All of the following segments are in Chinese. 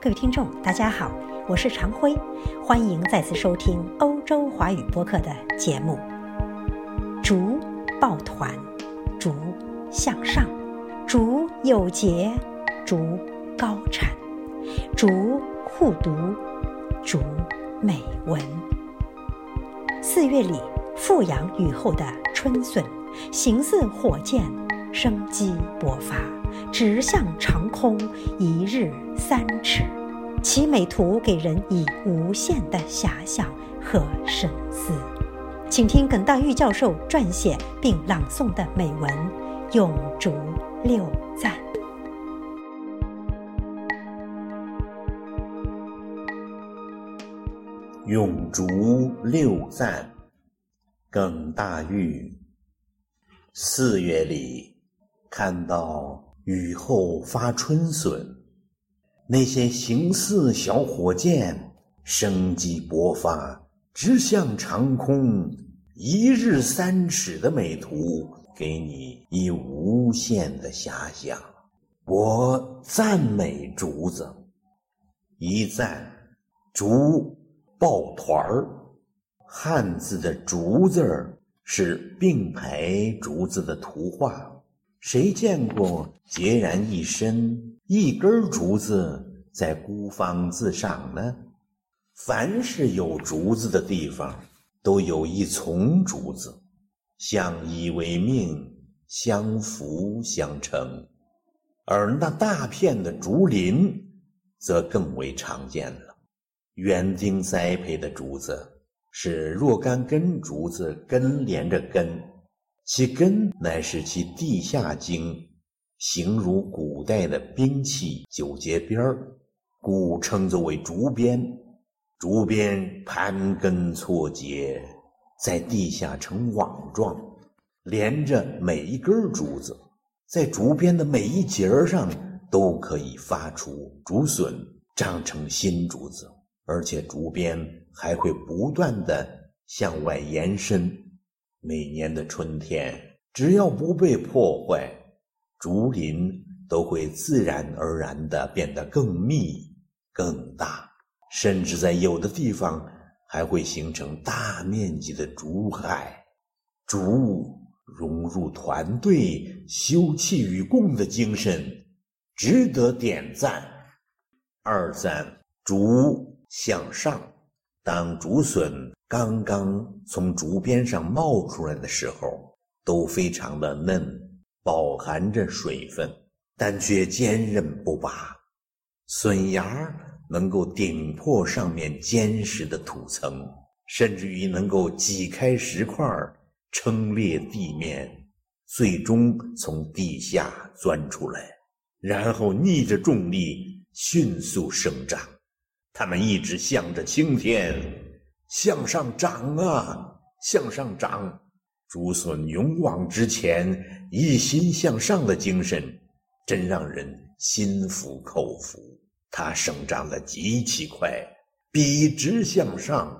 各位听众，大家好，我是常辉，欢迎再次收听欧洲华语播客的节目。竹抱团，竹向上，竹有节，竹高产，竹护读，竹美文。四月里，富阳雨后的春笋，形似火箭，生机勃发。直向长空，一日三尺，其美图给人以无限的遐想和深思。请听耿大玉教授撰写并朗诵的美文《永竹六赞》。《永竹六赞》，耿大玉。四月里，看到。雨后发春笋，那些形似小火箭、生机勃发、直向长空、一日三尺的美图，给你以无限的遐想。我赞美竹子，一赞，竹抱团儿。汉字的“竹”字儿是并排竹子的图画。谁见过孑然一身一根竹子在孤芳自赏呢？凡是有竹子的地方，都有一丛竹子，相依为命，相辅相成。而那大片的竹林，则更为常见了。园丁栽培的竹子是若干根竹子根连着根。其根乃是其地下茎，形如古代的兵器九节鞭儿，故称作为竹鞭。竹鞭盘根错节，在地下成网状，连着每一根竹子，在竹鞭的每一节儿上都可以发出竹笋，长成新竹子，而且竹鞭还会不断的向外延伸。每年的春天，只要不被破坏，竹林都会自然而然地变得更密、更大，甚至在有的地方还会形成大面积的竹海。竹融入团队、休戚与共的精神，值得点赞。二赞：竹向上，当竹笋。刚刚从竹边上冒出来的时候，都非常的嫩，饱含着水分，但却坚韧不拔。笋芽能够顶破上面坚实的土层，甚至于能够挤开石块，撑裂地面，最终从地下钻出来，然后逆着重力迅速生长。它们一直向着青天。向上长啊，向上长！竹笋勇往直前、一心向上的精神，真让人心服口服。它生长得极其快，笔直向上，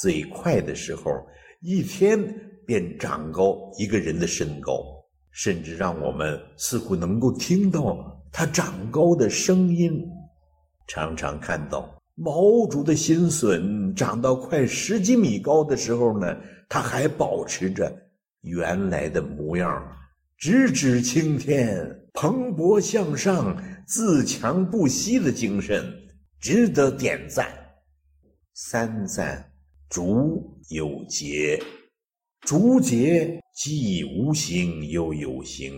最快的时候，一天便长高一个人的身高，甚至让我们似乎能够听到它长高的声音。常常看到。毛竹的新笋长到快十几米高的时候呢，它还保持着原来的模样，直指青天，蓬勃向上、自强不息的精神，值得点赞。三赞：竹有节，竹节既无形又有形。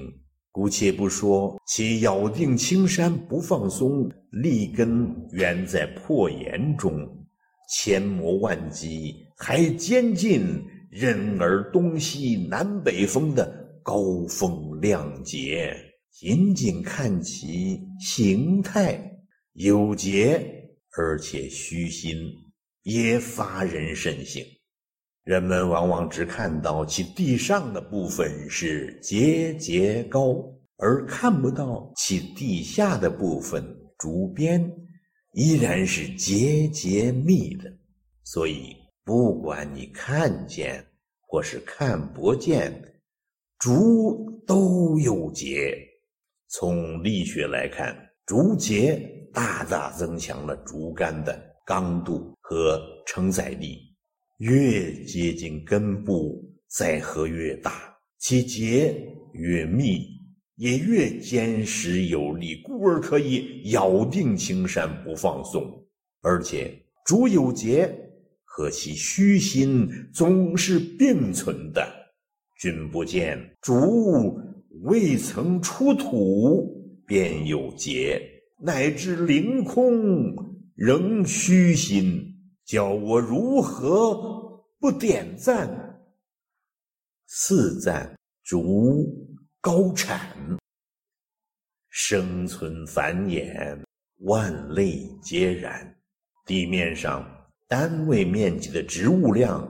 姑且不说其咬定青山不放松，立根原在破岩中，千磨万击还坚劲，任尔东西南北风的高风亮节。仅仅看其形态，有节而且虚心，也发人深省。人们往往只看到其地上的部分是节节高，而看不到其地下的部分竹边依然是节节密的。所以，不管你看见或是看不见，竹都有节。从力学来看，竹节大大增强了竹竿的刚度和承载力，越接近根部载荷越大，其节越密，也越坚实有力，故而可以咬定青山不放松。而且竹有节和其虚心总是并存的，君不见竹未曾出土便有节。乃至凌空仍虚心，叫我如何不点赞？四赞竹高产，生存繁衍，万类皆然。地面上单位面积的植物量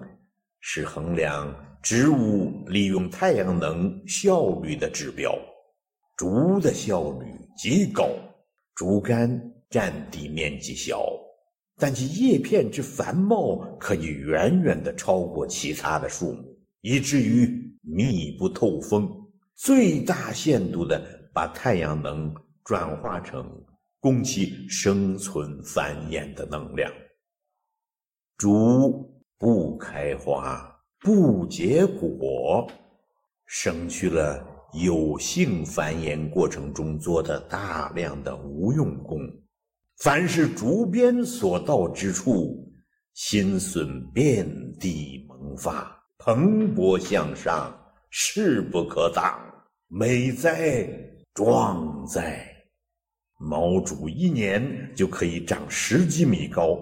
是衡量植物利用太阳能效率的指标，竹的效率极高。竹竿占地面积小，但其叶片之繁茂可以远远的超过其他的树木，以至于密不透风，最大限度的把太阳能转化成供其生存繁衍的能量。竹不开花，不结果，省去了。有性繁衍过程中做的大量的无用功，凡是竹鞭所到之处，新笋遍地萌发，蓬勃向上，势不可挡，美哉，壮哉！毛竹一年就可以长十几米高，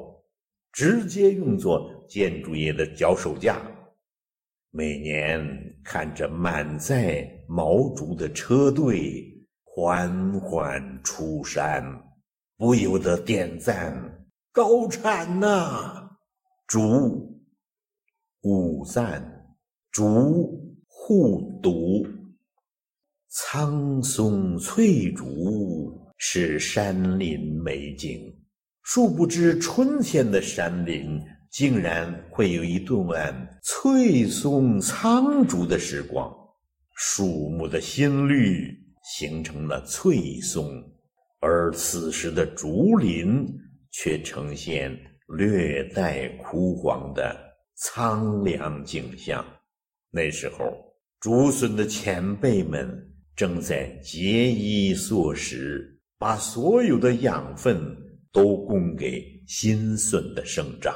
直接用作建筑业的脚手架。每年看着满载毛竹的车队缓缓出山，不由得点赞：高产呐！竹五赞，竹护犊，苍松翠竹是山林美景，殊不知春天的山林。竟然会有一段翠松苍竹的时光，树木的新绿形成了翠松，而此时的竹林却呈现略带枯黄的苍凉景象。那时候，竹笋的前辈们正在节衣缩食，把所有的养分都供给新笋的生长。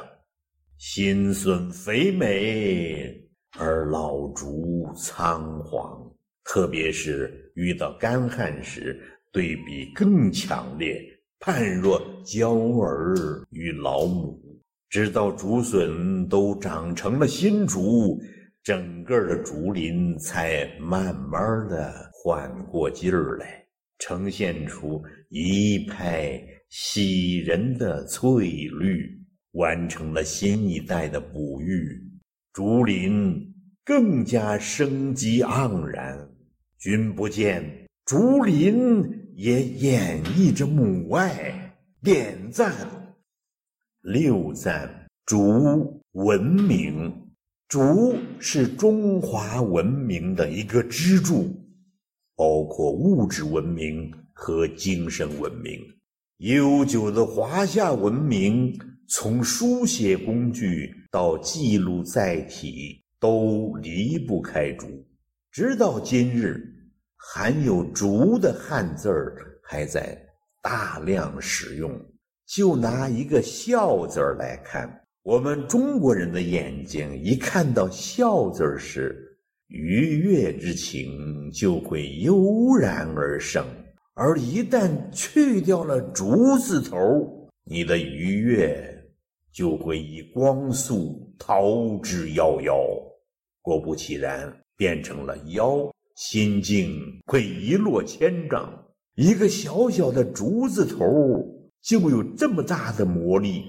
新笋肥美，而老竹苍黄。特别是遇到干旱时，对比更强烈，判若娇儿与老母。直到竹笋都长成了新竹，整个的竹林才慢慢的缓过劲儿来，呈现出一派喜人的翠绿。完成了新一代的哺育，竹林更加生机盎然。君不见，竹林也演绎着母爱。点赞，六赞，竹文明。竹是中华文明的一个支柱，包括物质文明和精神文明。悠久的华夏文明。从书写工具到记录载体，都离不开竹。直到今日，含有“竹”的汉字儿还在大量使用。就拿一个“笑”字儿来看，我们中国人的眼睛一看到“笑”字儿时，愉悦之情就会油然而生；而一旦去掉了“竹”字头，你的愉悦。就会以光速逃之夭夭，果不其然，变成了妖，心境会一落千丈。一个小小的竹字头就有这么大的魔力，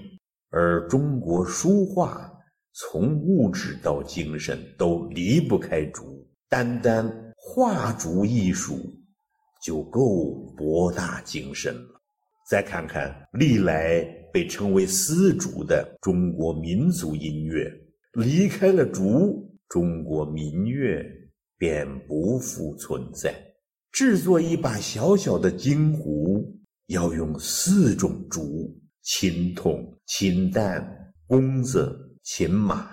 而中国书画从物质到精神都离不开竹，单单画竹艺术就够博大精深了。再看看历来。被称为丝竹的中国民族音乐，离开了竹，中国民乐便不复存在。制作一把小小的京胡，要用四种竹：琴筒、秦旦、弓子、琴马，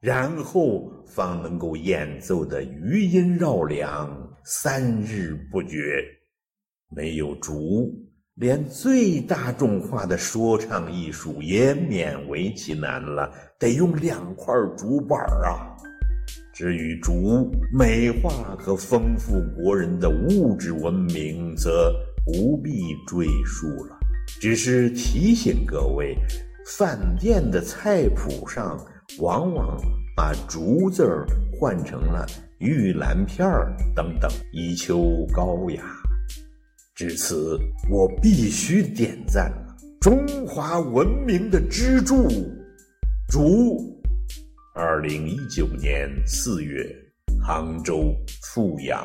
然后方能够演奏的余音绕梁，三日不绝。没有竹，连最大众化的说唱艺术也勉为其难了，得用两块竹板啊。至于竹美化和丰富国人的物质文明，则不必赘述了。只是提醒各位，饭店的菜谱上往往把“竹”字儿换成了玉兰片儿等等，以求高雅。至此，我必须点赞了中华文明的支柱——竹。二零一九年四月，杭州富阳。